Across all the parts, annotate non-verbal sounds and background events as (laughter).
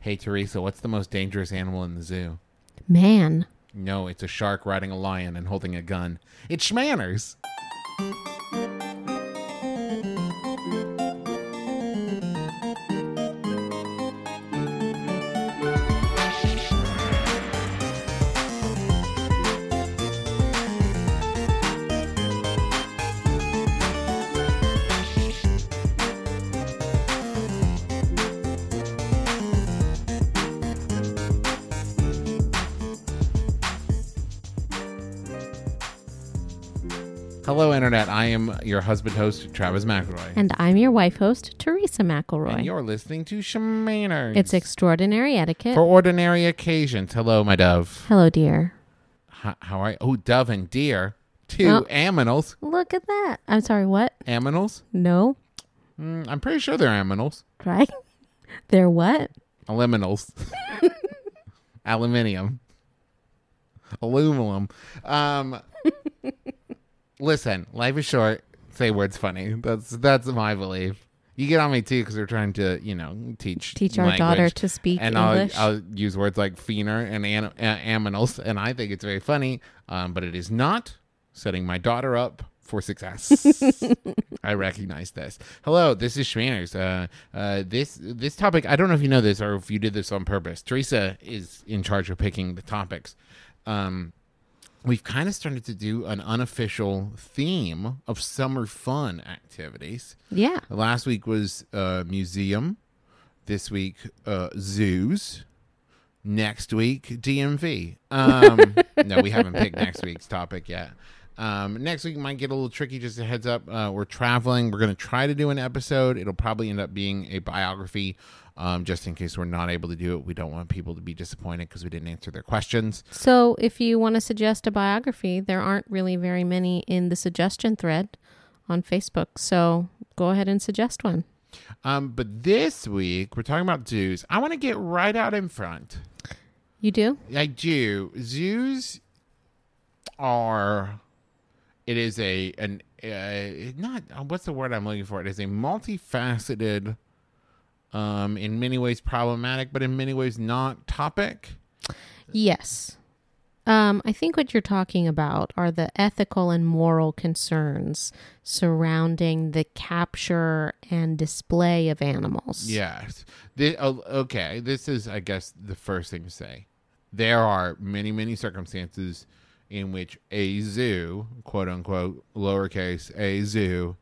Hey, Teresa, what's the most dangerous animal in the zoo? Man. No, it's a shark riding a lion and holding a gun. It's Schmanners. Internet. I am your husband host, Travis McElroy. And I'm your wife host, Teresa McElroy. And you're listening to Schmanners. It's extraordinary etiquette. For ordinary occasions. Hello, my dove. Hello, dear. H- how are you? Oh, dove and deer. Two Oh. aminals. Look at that. I'm sorry, what? Aminals? No. Mm, I'm pretty sure they're aminals. Try. (laughs) They're what? Aluminals. (laughs) Aluminium. Aluminum. Um, (laughs) listen, life is short. Say words funny. That's that's my belief. You get on me too because we're trying to, you know, teach Teach our language. daughter to speak and English. I'll, I'll use words like feener and an, uh, aminals, and I think it's very funny, um, but it is not setting my daughter up for success. (laughs) I recognize this. Hello, this is Schmanners. Uh, uh, this this topic, I don't know if you know this or if you did this on purpose. Teresa is in charge of picking the topics. Um, we've kind of started to do an unofficial theme of summer fun activities. yeah. Last week was uh, museum. This week, uh, zoos. Next week, DMV. Um, (laughs) no, we haven't picked next week's topic yet. Um, next week might get a little tricky. Just a heads up, uh, we're traveling. We're going to try to do an episode. It'll probably end up being a biography, um, just in case we're not able to do it. We don't want people to be disappointed because we didn't answer their questions. So if you want to suggest a biography, there aren't really very many in the suggestion thread on Facebook. So go ahead and suggest one. Um, but this week we're talking about zoos. I want to get right out in front. You do? I do. Zoos are. It is a an uh, not what's the word I'm looking for? It is a multifaceted, um, in many ways problematic, but in many ways not topic. Yes. Um, I think what you're talking about are the ethical and moral concerns surrounding the capture and display of animals. Yes. The, oh, okay. This is, I guess, the first thing to say. There are many, many circumstances in which a zoo, quote unquote, lowercase a zoo,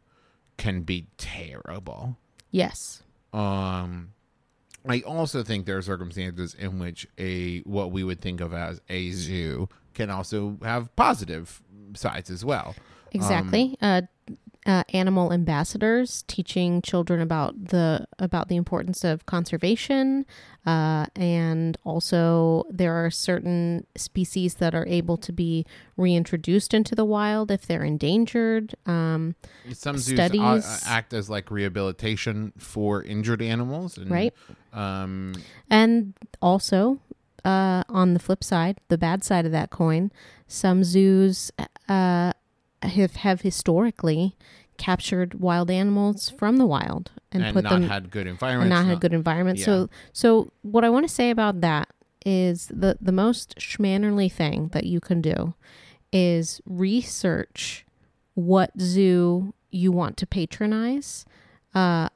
can be terrible. Yes. Um, I also think there are circumstances in which a what we would think of as a zoo can also have positive sides as well. Exactly. uh, uh, animal ambassadors teaching children about the about the importance of conservation, uh, and also there are certain species that are able to be reintroduced into the wild if they're endangered. Um, Some zoos uh, Studies. act as like rehabilitation for injured animals, and, Right. Um, And also, uh, on the flip side, the bad side of that coin, some zoos uh, have have historically captured wild animals from the wild and, and, put not them had good environments. not not- had good environment. yeah. So, so what I want to say about that is the the most schmannerly thing that you can do is research what zoo you want to patronize, uh,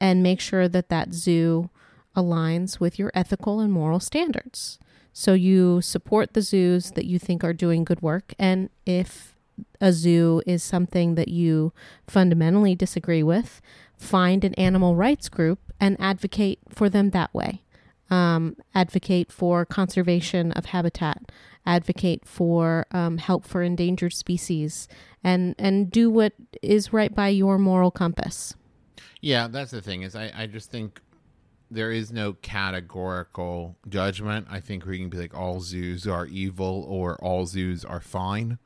and make sure that that zoo aligns with your ethical and moral standards. So you support the zoos that you think are doing good work, and if a zoo is something that you fundamentally disagree with, find an animal rights group and advocate for them that way. Um, advocate for conservation of habitat, advocate for um, help for endangered species, and and do what is right by your moral compass. Yeah, that's the thing is I, I just think there is no categorical judgment. I think we can be like all zoos are evil or all zoos are fine.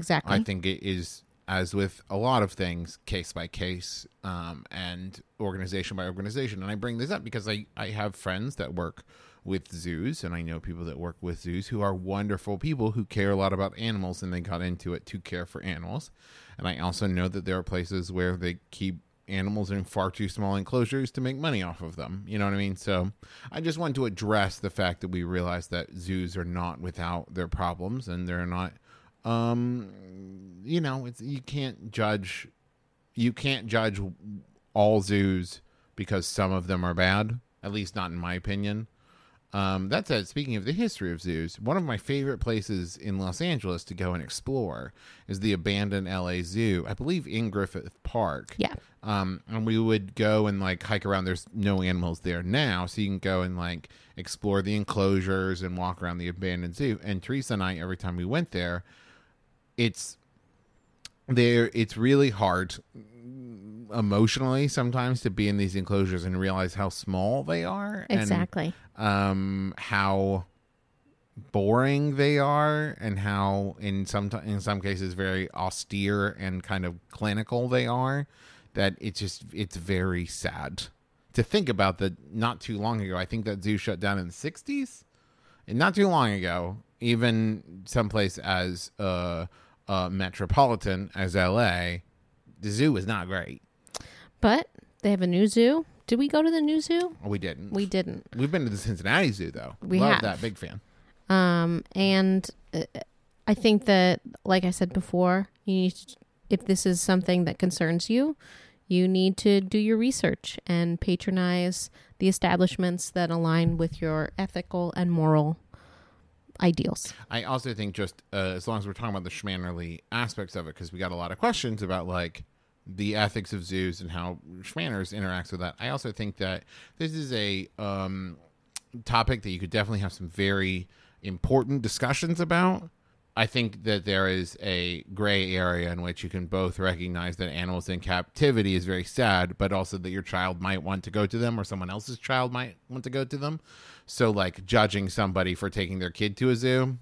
Exactly. I think it is as with a lot of things, case by case, um, and organization by organization. And I bring this up because I, I have friends that work with zoos, and I know people that work with zoos who are wonderful people who care a lot about animals, and they got into it to care for animals. And I also know that there are places where they keep animals in far too small enclosures to make money off of them. You know what I mean? So I just want to address the fact that we realize that zoos are not without their problems and they're not um you know, it's you can't judge you can't judge all zoos because some of them are bad, at least not in my opinion. Um, that said, speaking of the history of zoos, one of my favorite places in Los Angeles to go and explore is the abandoned LA Zoo. I believe in Griffith Park. Yeah. Um, and we would go and like hike around. There's no animals there now, so you can go and like explore the enclosures and walk around the abandoned zoo. And Teresa and I, every time we went there, it's there. It's really hard emotionally sometimes to be in these enclosures and realize how small they are. and Exactly. um how boring they are and how in some in some cases very austere and kind of clinical they are that it's just it's very sad to think about that not too long ago i think that zoo shut down in the 60s and not too long ago even someplace as uh, uh metropolitan as la the zoo is not great But they have a new zoo. Did we go to the new zoo? we didn't We didn't. we've been to the cincinnati zoo though We love have. that big fan Um, and uh, I think that, like I said before, you need to, if this is something that concerns you, you need to do your research and patronize the establishments that align with your ethical and moral ideals. I also think just uh, as long as we're talking about the Schmannerly aspects of it, because we got a lot of questions about like the ethics of zoos and how Schmanners interacts with that. I also think that this is a um, topic that you could definitely have some very important discussions about. I think that there is a gray area in which you can both recognize that animals in captivity is very sad, but also that your child might want to go to them or someone else's child might want to go to them. So, like, judging somebody for taking their kid to a zoo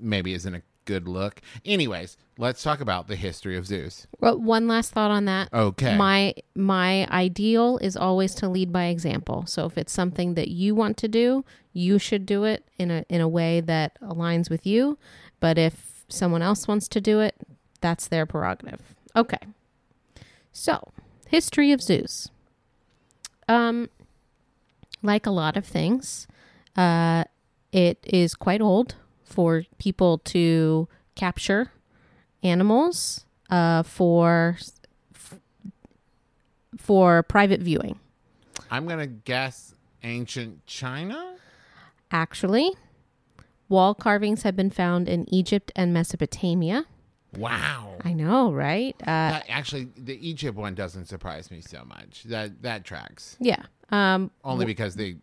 maybe isn't a good look. Anyways, let's talk about the history of zoos. Well, one last thought on that. Okay. My my ideal is always to lead by example. So if it's something that you want to do, you should do it in a in a way that aligns with you. But if someone else wants to do it, that's their prerogative. Okay. So, history of zoos. Um like a lot of things, uh it is quite old for people to capture animals uh, for for private viewing. I'm going to guess ancient China. Actually, wall carvings have been found in Egypt and Mesopotamia. Wow. I know, right? Uh, That, actually, the Egypt one doesn't surprise me so much. That that tracks yeah. Um, only because they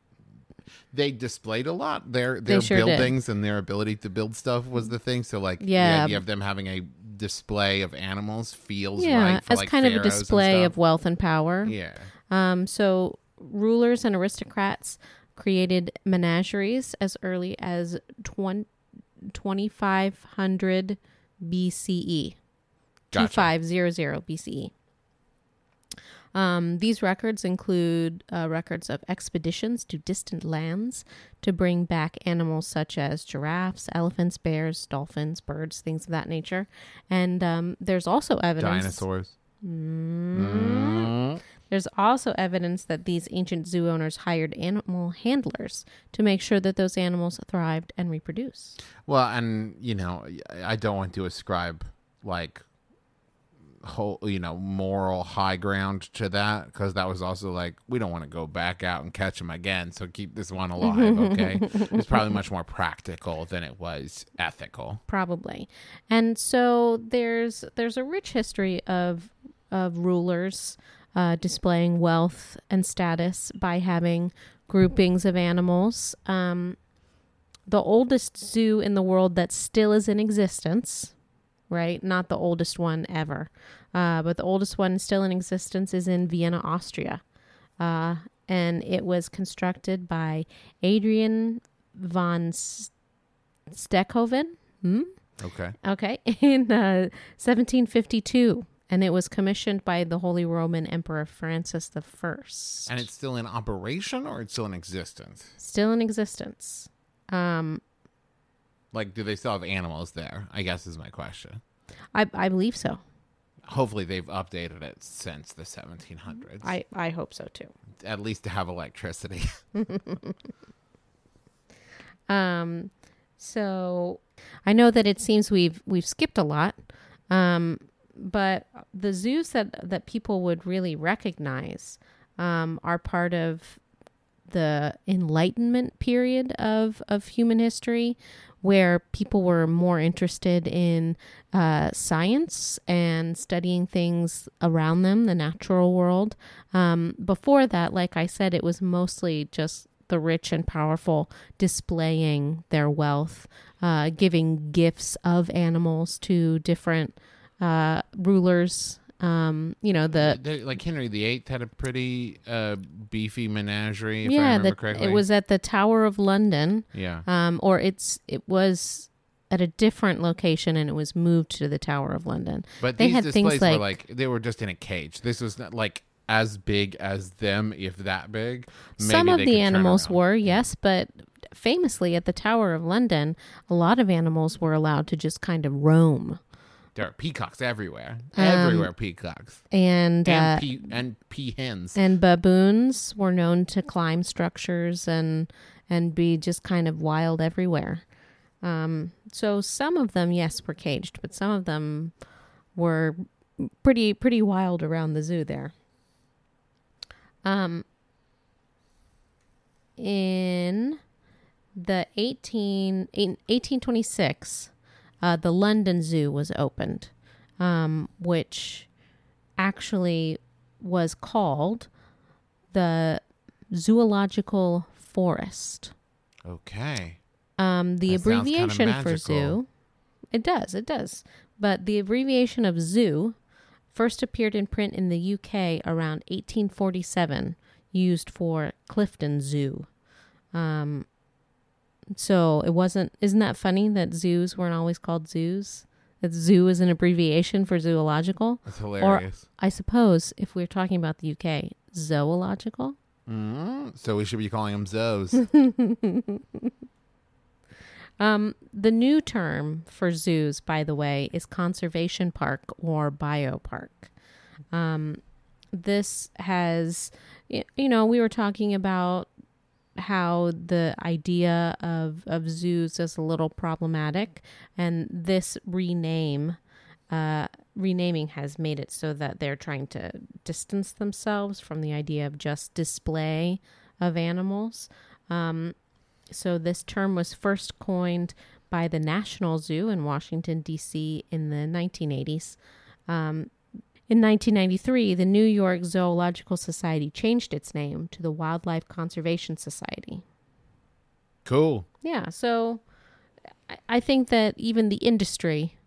they displayed a lot. Their their sure did. buildings and their ability to build stuff was the thing. So like, Yeah. the idea of them having a display of animals feels yeah, right for as like kind of a display of wealth and power. yeah. Um, so rulers and aristocrats created menageries as early as 20, 2500 BCE. Gotcha. 2500 BCE. Um, these records include uh, records of expeditions to distant lands to bring back animals such as giraffes, elephants, bears, dolphins, birds, things of that nature. And um, there's also evidence. Dinosaurs. Mm. There's also evidence that these ancient zoo owners hired animal handlers to make sure that those animals thrived and reproduce. Well, and you know, I don't want to ascribe like whole, you know, moral high ground to that because that was also like we don't want to go back out and catch them again, so keep this one alive. Okay, (laughs) it's probably much more practical than it was ethical. probably and so there's there's a rich history of of rulers uh, displaying wealth and status by having groupings of animals um, the oldest zoo in the world that still is in existence right not the oldest one ever uh, but the oldest one still in existence is in vienna austria uh, and it was constructed by adrian von Steckhoven. Hmm? Okay, Okay, (laughs) in uh, 1752, and it was commissioned by the Holy Roman Emperor Francis I. And it's still in operation or it's still in existence. Still in existence. Um, Like, do they still have animals there? I guess is my question. I, I believe so. hopefully they've updated it since the 1700s. I I hope so too. At least to have electricity. (laughs) Um, so I know that it seems we've we've skipped a lot, um, but the zoos that that people would really recognize um, are part of the Enlightenment period of of human history, where people were more interested in uh, science and studying things around them, the natural world. Um, before that, like I said, it was mostly just the rich and powerful displaying their wealth, uh, giving gifts of animals to different uh, rulers. Um, you know the They- like Henry VIII had a pretty uh, beefy menagerie, if I yeah remember the, correctly. it was at the Tower of London, yeah. um, or it's it was at a different location and it was moved to the Tower of London. But they these had things were like- like they were just in a cage. This was not like as big as them, if that big. Some of the animals were, yes, but famously at the Tower of London, a lot of animals were allowed to just kind of roam. There are peacocks everywhere. Um, everywhere peacocks. And And uh, pea and pea hens. and baboons were known to climb structures and and be just kind of wild everywhere. Um, so some of them, yes, were caged, but some of them were pretty pretty wild around the zoo there. Um, in the 18, in 1826, uh, the London Zoo was opened, um, which actually was called the Zoological Forest. Okay. Um, the That abbreviation for zoo, it does, it does. But the abbreviation of zoo first appeared in print in the UK around 1847, used for Clifton Zoo. Um, so it wasn't. Isn't that funny that zoos weren't always called zoos? That zoo is an abbreviation for zoological. That's hilarious. Or I suppose if we're talking about the UK, zoological. Mm, so we should be calling them zoos. (laughs) Um, the new term for zoos, by the way, is conservation park or biopark. Um, this has, you know, we were talking about how the idea of, of zoos is a little problematic, and this rename, uh, renaming has made it so that they're trying to distance themselves from the idea of just display of animals. Um, so this term was first coined by the National Zoo in Washington D.C. in the 1980s. Um, in 1993, the New York Zoological Society changed its name to the Wildlife Conservation Society. cool. Yeah, so I- I think that even the industry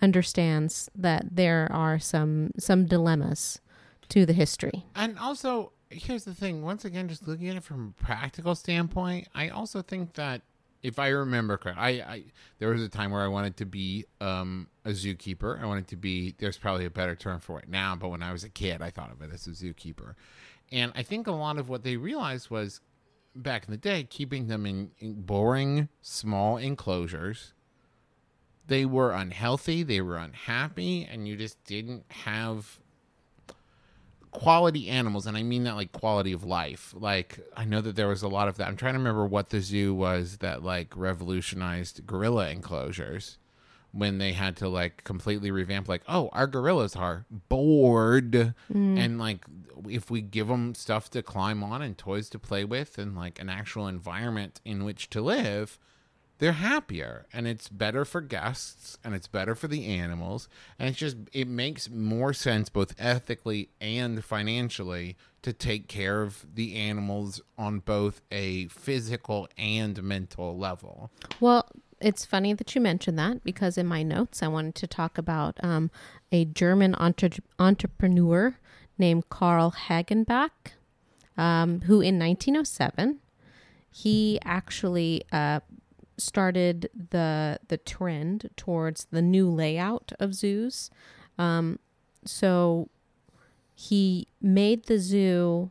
understands that there are some some dilemmas to the history. And also, here's the thing. Once again, just looking at it from a practical standpoint, I also think that if I remember correct, I, I there was a time where I wanted to be um, a zookeeper. I wanted to be. There's probably a better term for it now, but when I was a kid, I thought of it as a zookeeper. And I think a lot of what they realized was back in the day, keeping them in, in boring, small enclosures. They were unhealthy. They were unhappy, and you just didn't have quality animals and i mean that like quality of life. Like i know that there was a lot of that. I'm trying to remember what the zoo was that like revolutionized gorilla enclosures when they had to like completely revamp like oh our gorillas are bored. Mm. And like if we give them stuff to climb on and toys to play with and like an actual environment in which to live they're happier and it's better for guests and it's better for the animals and it's just it makes more sense both ethically and financially to take care of the animals on both a physical and mental level. Well, it's funny that you mentioned that because in my notes I wanted to talk about um, a German entre- entrepreneur named carl Hagenbeck, um, who in 1907 he actually uh, started the the trend towards the new layout of zoos. Um, so he made the zoo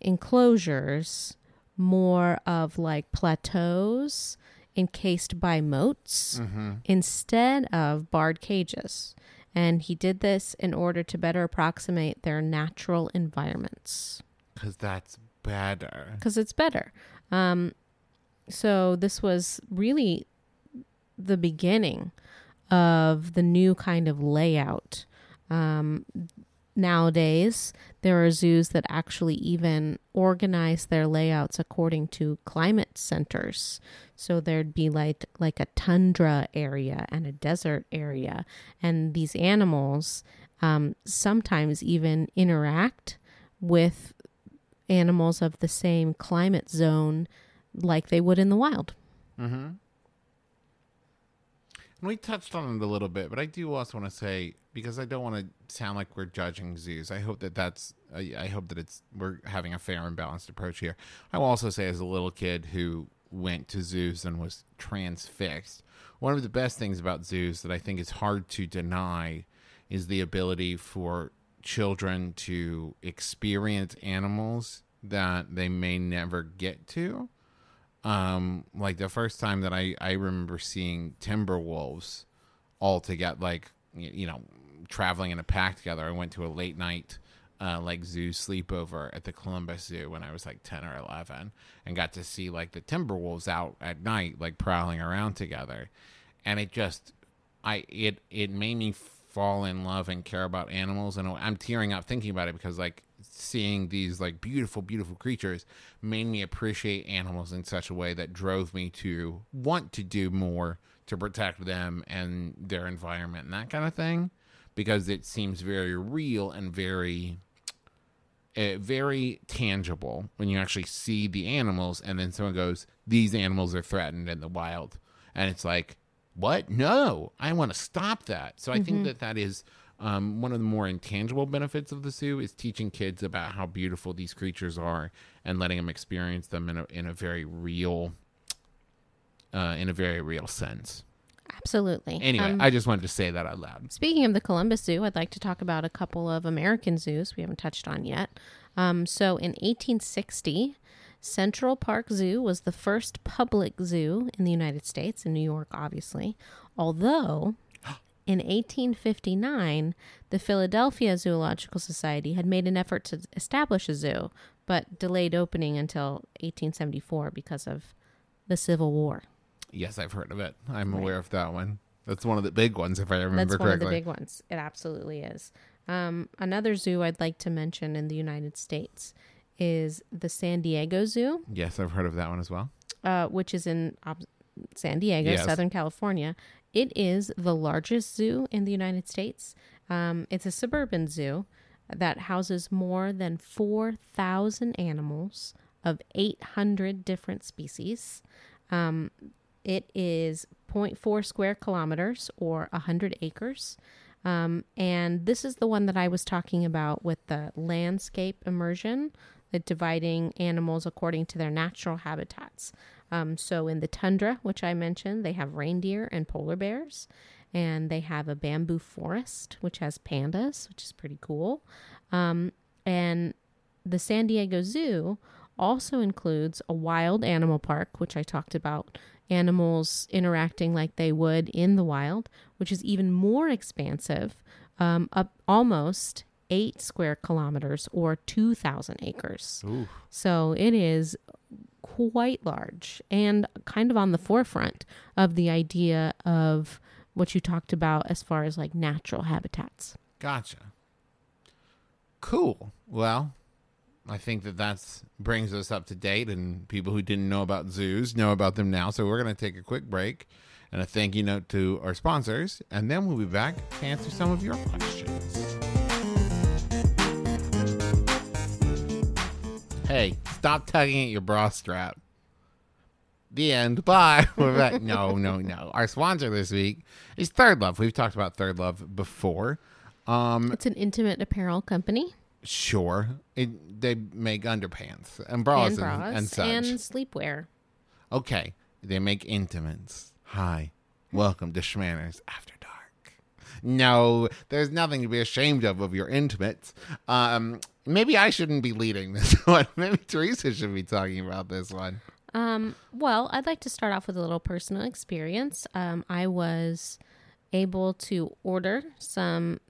enclosures more of like plateaus encased by moats instead of barred cages. And he did this in order to better approximate their natural environments Because that's better. because it's better. Um, so this was really the beginning of the new kind of layout. Um, nowadays, there are zoos that actually even organize their layouts according to climate centers. So there'd be like like a tundra area and a desert area, and these animals um, sometimes even interact with animals of the same climate zone like they would in the wild. Mm-hmm. We touched on it a little bit, but I do also want to say because I don't want to sound like we're judging zoos. I hope that that's. I, I hope that it's we're having a fair and balanced approach here. I will also say, as a little kid who went to zoos and was transfixed, one of the best things about zoos that I think is hard to deny is the ability for children to experience animals that they may never get to um like the first time that i i remember seeing timber wolves all together like you know traveling in a pack together. I went to a late night uh, like zoo sleepover at the Columbus Zoo when I was like 10 or 11 and got to see like the timber wolves out at night like prowling around together. And it just I it it made me fall in love and care about animals. And I'm tearing up thinking about it because like seeing these like beautiful beautiful creatures made me appreciate animals in such a way that drove me to want to do more to protect them and their environment and that kind of thing because it seems very real and very uh, very tangible when you actually see the animals and then someone goes these animals are threatened in the wild. And it's like what? No i want to stop that. So i think that that is um, one of the more intangible benefits of the zoo is teaching kids about how beautiful these creatures are and letting them experience them in a, in a very real uh, in a very real sense Absolutely. anyway Um, i just wanted to say that out loud Speaking of the Columbus Zoo, I'd like to talk about a couple of American zoos we haven't touched on yet. Um, so, in 1860, Central Park Zoo was the first public zoo in the United States, in New York, obviously. Although, in 1859, the Philadelphia Zoological Society had made an effort to establish a zoo, but delayed opening until 1874 because of the Civil War. yes i've heard of it i'm aware of that one that's one of the big ones if i remember correctly. That's one of the big ones. It absolutely is. Um, another zoo I'd like to mention in the United States is the San Diego Zoo, yes i've heard of that one as well uh, which is in ob- San Diego, Yes. Southern California. It is the largest zoo in the United States. Um, it's a suburban zoo that houses more than 4,000 animals of 800 different species. Um, it is 0.4 square kilometers or 100 acres. Um, and this is the one that I was talking about with the landscape immersion, the dividing animals according to their natural habitats. Um, so in the tundra, which I mentioned, they have reindeer and polar bears, and they have a bamboo forest, which has pandas, which is pretty cool. Um, and the San Diego Zoo also includes a wild animal park, which I talked about animals interacting like they would in the wild, which is even more expansive, um, up almost eight square kilometers or 2,000 acres. Ooh. So it is quite large and kind of on the forefront of the idea of what you talked about as far as like natural habitats. Gotcha. Cool. Well, I think that that's brings us up to date, and people who didn't know about zoos know about them now. So we're going to take a quick break and a thank you note to our sponsors, and then we'll be back to answer some of your questions. Hey, stop tugging at your bra strap. The end. Bye. (laughs) We're back. No, no, no. Our sponsor this week is Third Love. We've talked about Third Love before. Um, It's an intimate apparel company sure, it, they make underpants and bras and and, bras and such. and sleepwear. okay, they make intimates. Hi, welcome to Schmanners After. No, there's nothing to be ashamed of of your intimates. Um, maybe I shouldn't be leading this (laughs) one. Maybe Teresa should be talking about this one. Um, well, I'd like to start off with a little personal experience. Um, I was able to order some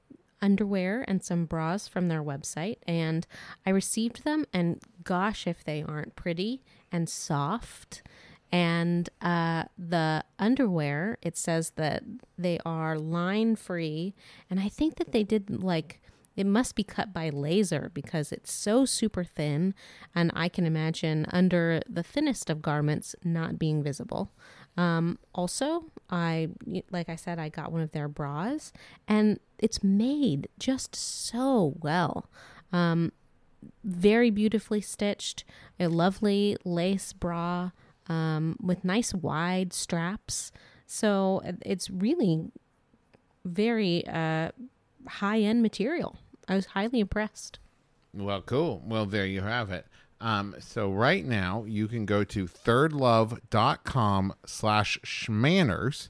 underwear and some bras from their website and I received them and gosh if they aren't pretty and soft and uh, the underwear it says that they are line free. And I think that they did like it must be cut by laser because it's so super thin. And I can imagine under the thinnest of garments not being visible. Um, also, I like I said, I got one of their bras, and it's made just so well. Um, very beautifully stitched, a lovely lace bra um, with nice wide straps. So it's really very uh, high end material. I was highly impressed. Well, cool. Well, there you have it. Um, so right now you can go to thirdlove.com slash schmanners.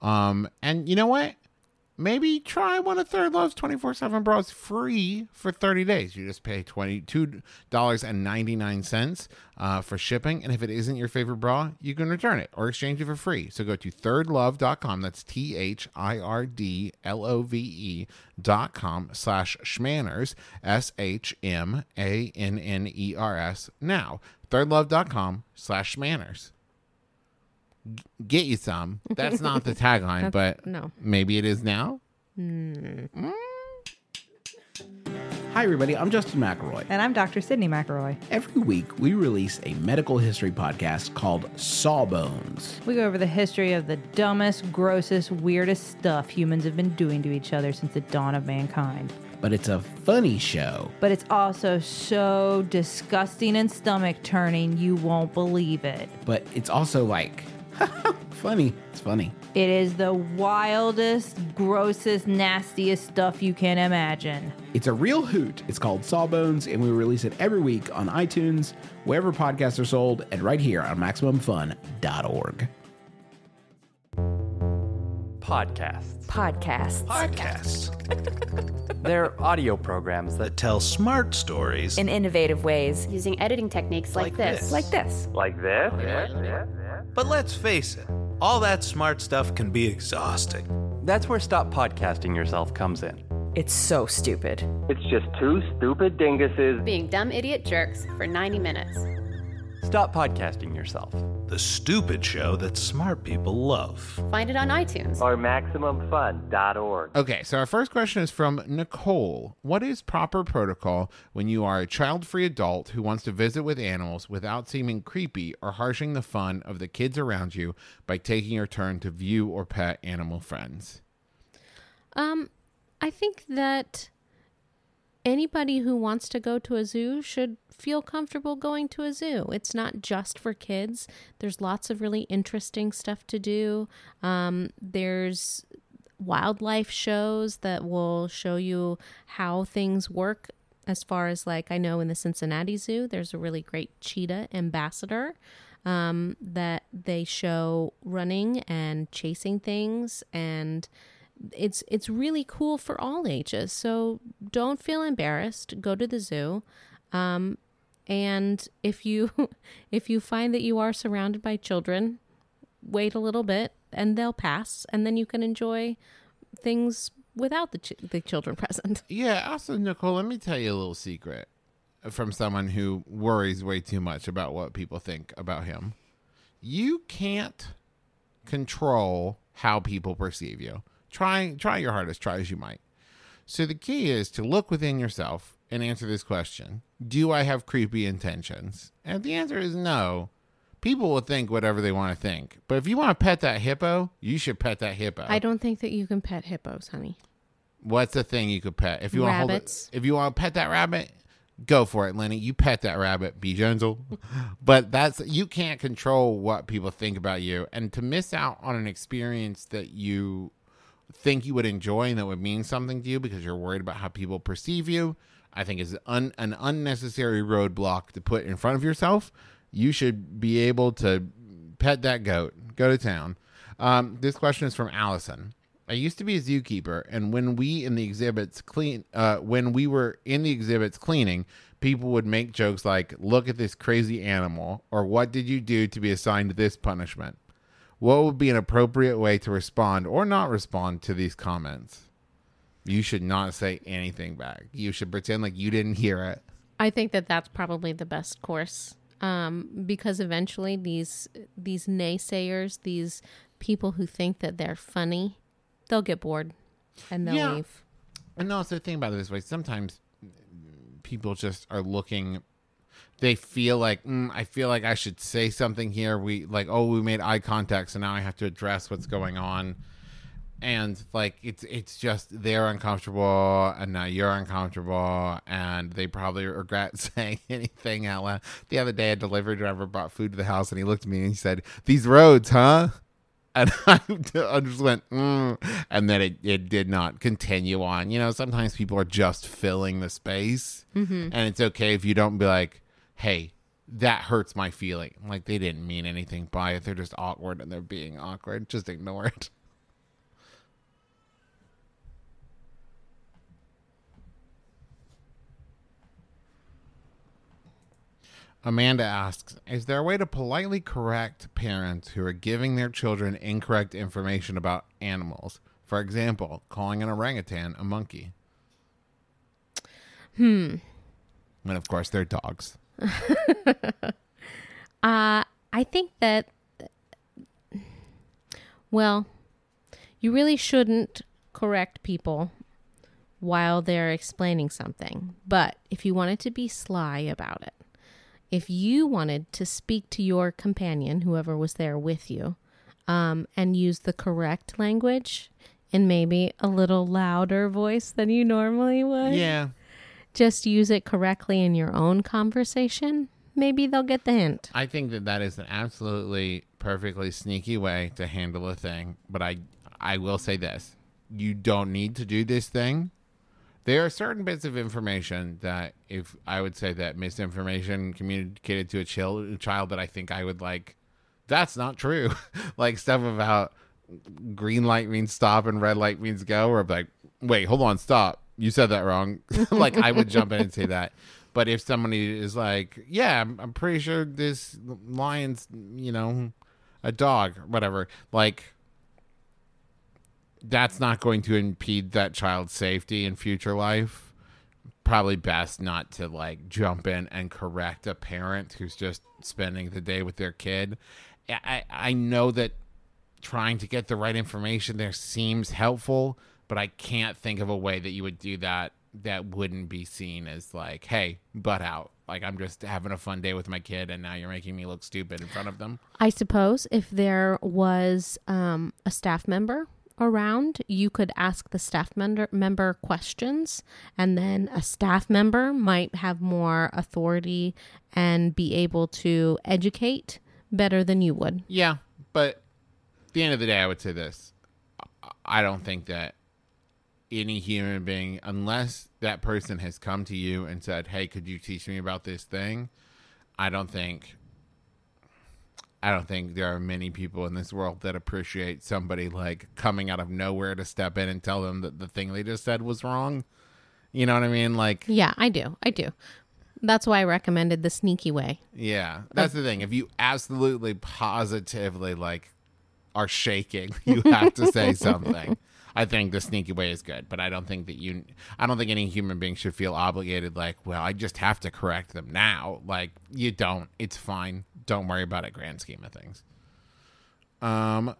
Um, and you know what? Maybe try one of Third Love's 24 7 bras free for 30 days. You just pay $22.99 uh, for shipping. And if it isn't your favorite bra, you can return it or exchange it for free. So go to thirdlove.com. That's T H I R D L O V E dot com slash schmanners, S H M A N N E R S. Now, thirdlove.com slash schmanners get you some. That's not the (laughs) tagline, but no. maybe it is now. Mm. Hi, everybody. I'm Justin McElroy. And I'm Dr. Sydnee McElroy. Every week, we release a medical history podcast called Sawbones. We go over the history of the dumbest, grossest, weirdest stuff humans have been doing to each other since the dawn of mankind. But it's a funny show. But it's also so disgusting and stomach turning, you won't believe it. But it's also like (laughs) funny. It's funny. It is the wildest, grossest, nastiest stuff you can imagine. It's a real hoot. It's called Sawbones, and we release it every week on iTunes, wherever podcasts are sold, and right here on MaximumFun.org. Podcasts. Podcasts. Podcasts. (laughs) They're audio programs that that tell smart stories. In innovative ways. using editing techniques like, Like this. this. Like this. like this. But let's face it, all that smart stuff can be exhausting. That's where Stop Podcasting Yourself comes in. It's so stupid. It's just two stupid dinguses. Being dumb idiot jerks for 90 minutes. Stop Podcasting Yourself. The stupid show that smart people love. Find it on iTunes. Or MaximumFun.org. Okay, so our first question is from Nicole. What is proper protocol when you are a child free adult who wants to visit with animals without seeming creepy or harshing the fun of the kids around you by taking your turn to view or pet animal friends? Um, I think that anybody who wants to go to a zoo should feel comfortable going to a zoo. It's not just for kids. There's lots of really interesting stuff to do. Um, there's wildlife shows that will show you how things work as far as like I know in the Cincinnati Zoo, there's a really great cheetah ambassador um, that they show running and chasing things and it's it's really cool for all ages. So don't feel embarrassed. Go to the zoo. Um, and if you (laughs) if you find that you are surrounded by children, wait a little bit and they'll pass and then you can enjoy things without the ch- the children (laughs) present. Yeah, also, Nicole, let me tell you a little secret from someone who worries way too much about what people think about him. You can't control how people perceive you. Try try your hardest, try as you might. So the key is to look within yourself and answer this question. Do I have creepy intentions? And if the answer is no, people will think whatever they want to think. But if you want to pet that hippo, you should pet that hippo. I don't think that you can pet hippos, honey. What's the thing you could pet? If you want to hold it, if you want to pet that rabbit, go for it, Lenny. You pet that rabbit. Be gentle. (laughs) but that's you can't control what people think about you, and to miss out on an experience that you think you would enjoy and that would mean something to you because you're worried about how people perceive you, I think is un, an unnecessary roadblock to put in front of yourself. You should be able to pet that goat. Go to town. Um, this question is from Allison. I used to be a zookeeper, and when we in the exhibits clean, uh, when we were in the exhibits cleaning, people would make jokes like, "Look at this crazy animal," or "What did you do to be assigned this punishment?" What would be an appropriate way to respond or not respond to these comments? You should not say anything back. You should pretend like you didn't hear it. I think that that's probably the best course um, because eventually these these naysayers, these people who think that they're funny, they'll get bored and they'll Yeah. leave. And also think about it this way: sometimes people just are looking. They feel like mm, I feel like I should say something here. We like oh we made eye contact, so now I have to address what's going on. And like it's it's just they're uncomfortable, and now you're uncomfortable, and they probably regret (laughs) saying anything out loud. The other day, a delivery driver brought food to the house, and he looked at me and he said, "These roads, huh?" (laughs) and (laughs) I, just went, mm, and then it, it did not continue on. You know, sometimes people are just filling the space, and it's okay if you don't be like, hey, that hurts my feeling. Like they didn't mean anything by it. They're just awkward and they're being awkward. Just ignore it. (laughs) Amanda asks Is there a way to politely correct parents who are giving their children incorrect information about animals? For example, calling an orangutan a monkey. Hmm. And of course, they're dogs. (laughs) Uh, I think that, well, you really shouldn't correct people while they're explaining something. But if you wanted to be sly about it, if you wanted to speak to your companion, whoever was there with you, um, and use the correct language in maybe a little louder voice than you normally would, Yeah. Just use it correctly in your own conversation, maybe they'll get the hint. I think that that is an absolutely perfectly sneaky way to handle a thing. But I, I will say this: you don't need to do this thing. There are certain bits of information that, if I would say that misinformation communicated to a child, child that I think I would like, that's not true. (laughs) like stuff about green light means stop and red light means go, or like, wait, hold on, stop. You said that wrong. (laughs) like I would jump in and say that. But if somebody is like, yeah, I'm, I'm pretty sure this lion's, you know, a dog whatever, like that's not going to impede that child's safety in future life. Probably best not to like jump in and correct a parent who's just spending the day with their kid. I, I I know that trying to get the right information there seems helpful, but I can't think of a way that you would do that that wouldn't be seen as like, hey, butt out. Like I'm just having a fun day with my kid and now you're making me look stupid in front of them. I suppose if there was um, a staff member around, you could ask the staff member member questions, and then a staff member might have more authority and be able to educate better than you would. Yeah, but at the end of the day, I would say this: I- I don't think that any human being, unless that person has come to you and said, "Hey, could you teach me about this thing?" I don't think. I don't think there are many people in this world that appreciate somebody like coming out of nowhere to step in and tell them that the thing they just said was wrong. You know what I mean? Like, Yeah, I do. I do. That's why I recommended the sneaky way. Yeah, that's the thing. If you absolutely positively like are shaking, (laughs) you have to say (laughs) something. I think the sneaky way is good, but I don't think that you I don't think any human being should feel obligated like, well, I just have to correct them now. Like you don't. It's fine. Don't worry about it grand scheme of things. Um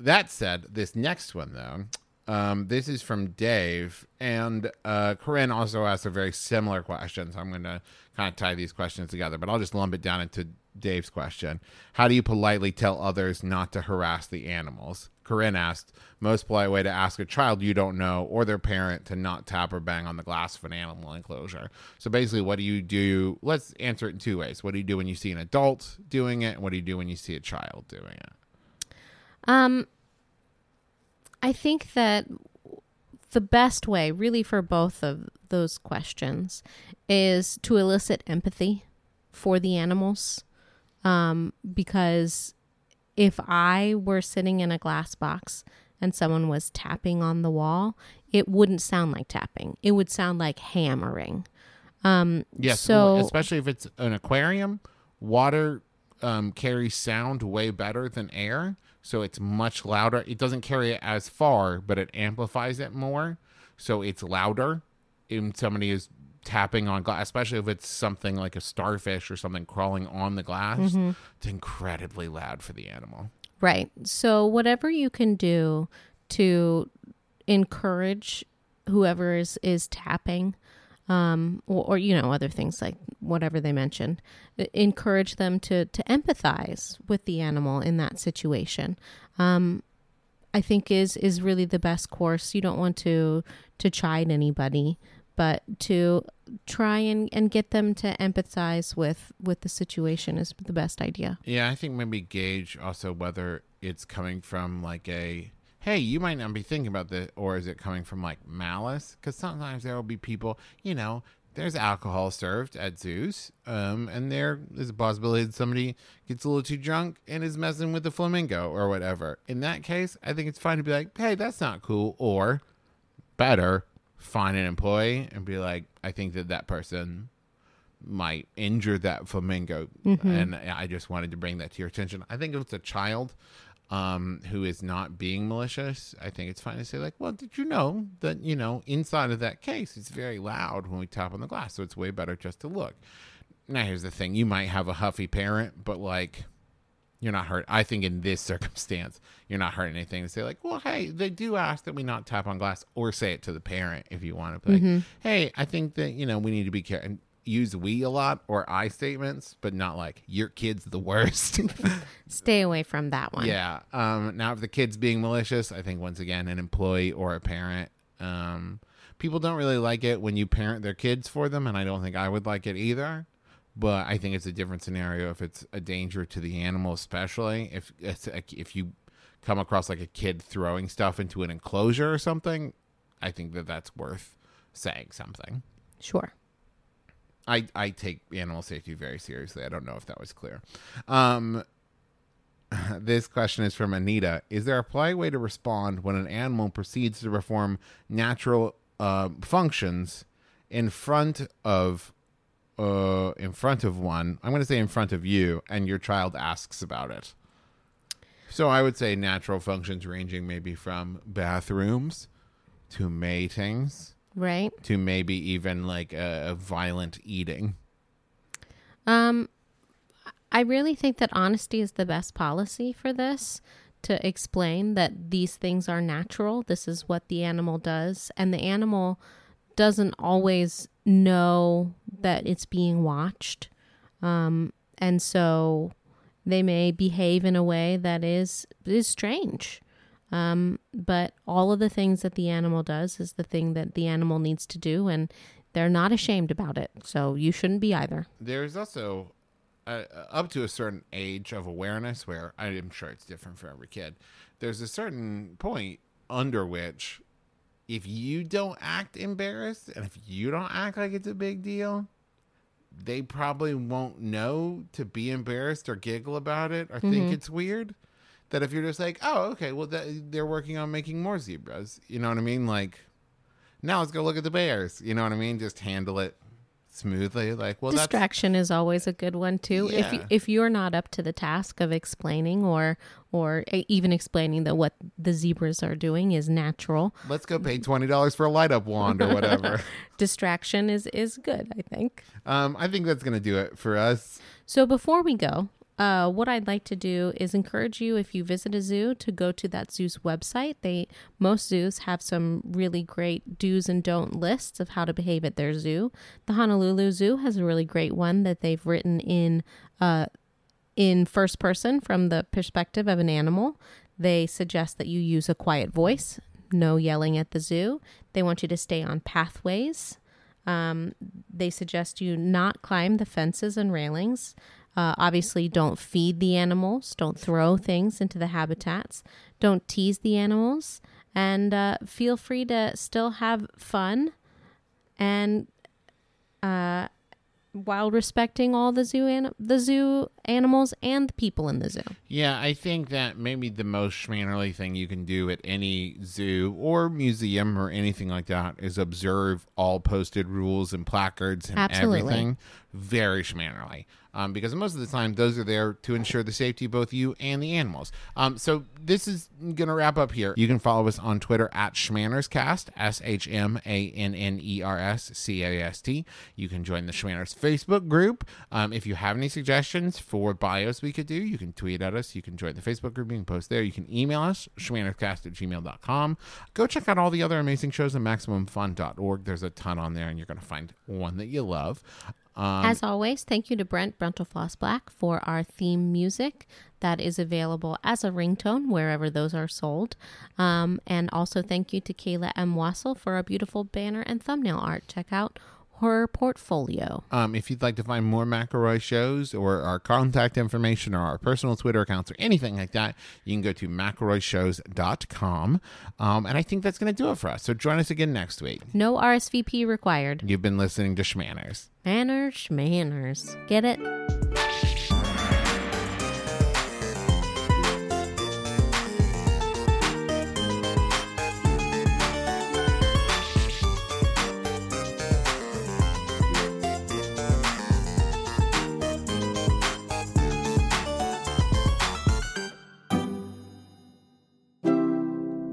that said, this next one though, um, this is from Dave, and uh, Corinne also asked a very similar question. So I'm going to kind of tie these questions together, but I'll just lump it down into Dave's question. How do you politely tell others not to harass the animals? Corinne asked, most polite way to ask a child you don't know or their parent to not tap or bang on the glass of an animal enclosure. So basically, what do you do? Let's answer it in two ways. What do you do when you see an adult doing it? And what do you do when you see a child doing it? Um, I think that the best way, really, for both of those questions is to elicit empathy for the animals. Um, because if I were sitting in a glass box and someone was tapping on the wall, it wouldn't sound like tapping. It would sound like hammering. Um, Yes, So especially if it's an aquarium, water um, carries sound way better than air, so it's much louder. It doesn't carry it as far, but it amplifies it more, so it's louder. If somebody is tapping on glass, especially if it's something like a starfish or something crawling on the glass, mm-hmm. it's incredibly loud for the animal. Right. So whatever you can do to encourage whoever is is tapping um or, or you know other things like whatever they mentioned encourage them to to empathize with the animal in that situation. Um i think is is really the best course. You don't want to to chide anybody but to try and and get them to empathize with with the situation is the best idea. Yeah, I think maybe gauge also whether it's coming from like a hey, you might not be thinking about this, or is it coming from like malice? Because sometimes there will be people, you know, there's alcohol served at zoos, um, and there is a possibility that somebody gets a little too drunk and is messing with the flamingo or whatever. In that case, I think it's fine to be like, hey, that's not cool, or better, find an employee and be like, I think that that person might injure that flamingo and i just wanted to bring that to your attention i think if it's a child um, who is not being malicious i think it's fine to say like well did you know that you know inside of that case it's very loud when we tap on the glass so it's way better just to look now here's the thing you might have a huffy parent but like you're not hurt. I think in this (laughs) circumstance, you're not hurting anything to say like, well, hey, they do ask that we not tap on glass, or say it to the parent if you want to. Be like, hey, I think that you know we need to be careful. Use we a lot or I statements, but not like your kid's the worst. (laughs) stay away from that one yeah. Um. Now, if the kid's being malicious, I think once again, an employee or a parent. Um. People don't really like it when you parent their kids for them, and I don't think I would like it either but I think it's a different scenario if it's a danger to the animal, especially if it's a, if you come across like a kid throwing stuff into an enclosure or something. I think that that's worth saying something. sure I I take animal safety very seriously. I don't know if that was clear. Um, (laughs) this question is from Anita. Is there a polite way to respond when an animal proceeds to perform natural uh, functions in front of uh, in front of one? I'm going to say in front of you, and your child asks about it. So I would say natural functions ranging maybe from bathrooms to matings right to maybe even like a, a violent eating. Um, I really think that honesty is the best policy for this to explain that these things are natural. This is what the animal does. And the animal doesn't always know that it's being watched. Um, and so they may behave in a way that is is strange. Um, but all of the things that the animal does is the thing that the animal needs to do, and they're not ashamed about it. So you shouldn't be either. There's also uh, up to a certain age of awareness where I'm sure it's different for every kid. There's a certain point under which if you don't act embarrassed and if you don't act like it's a big deal, they probably won't know to be embarrassed or giggle about it or think it's weird. That if you're just like, oh, okay, well, that, they're working on making more zebras. You know what I mean? Like, now let's go look at the bears. You know what I mean? Just handle it smoothly. Like, well, distraction is always a good one too if you, Yeah. if you're not up to the task of explaining or or even explaining that what the zebras are doing is natural let's go pay twenty dollars for a light up wand or whatever. (laughs) distraction is is good i think um, I think that's gonna do it for us. so before we go uh, what I'd like to do is encourage you if you visit a zoo to go to that zoo's website. They most zoos have some really great do's and don't lists of how to behave at their zoo. The Honolulu Zoo has a really great one that they've written in uh, in first person from the perspective of an animal. They suggest that you use a quiet voice, no yelling at the zoo. They want you to stay on pathways. Um, they suggest you not climb the fences and railings. Uh, obviously, don't feed the animals. Don't throw things into the habitats. Don't tease the animals. And uh, feel free to still have fun and uh, while respecting all the zoo an- the zoo animals and the people in the zoo. Yeah, I think that maybe the most schmannerly thing you can do at any zoo or museum or anything like that is observe all posted rules and placards and Absolutely. everything. Very schmannerly. Um, because most of the time, those are there to ensure the safety of both you and the animals. Um, so this is going to wrap up here. You can follow us on Twitter at Schmannerscast, S H M A N N E R S C A S T. You can join the Schmanners Facebook group. Um, if you have any suggestions for bios we could do, you can tweet at us. You can join the Facebook group. You can post there. You can email us, schmannerscast at gmail.com. Go check out all the other amazing shows at MaximumFun.org. There's a ton on there, and you're going to find one that you love. Um, As always, thank you to Brent Brentalfloss Black for our theme music that is available as a ringtone wherever those are sold. Um, and also thank you to Kayla M. Wasil for our beautiful banner and thumbnail art. Check out her portfolio. Um, if you'd like to find more McElroy shows or our contact information or our personal Twitter accounts or anything like that, you can go to McElroyShows.com. Um, and I think that's going to do it for us. So join us again next week. No RSVP required. You've been listening to Schmanners. Manners, manners. Get it?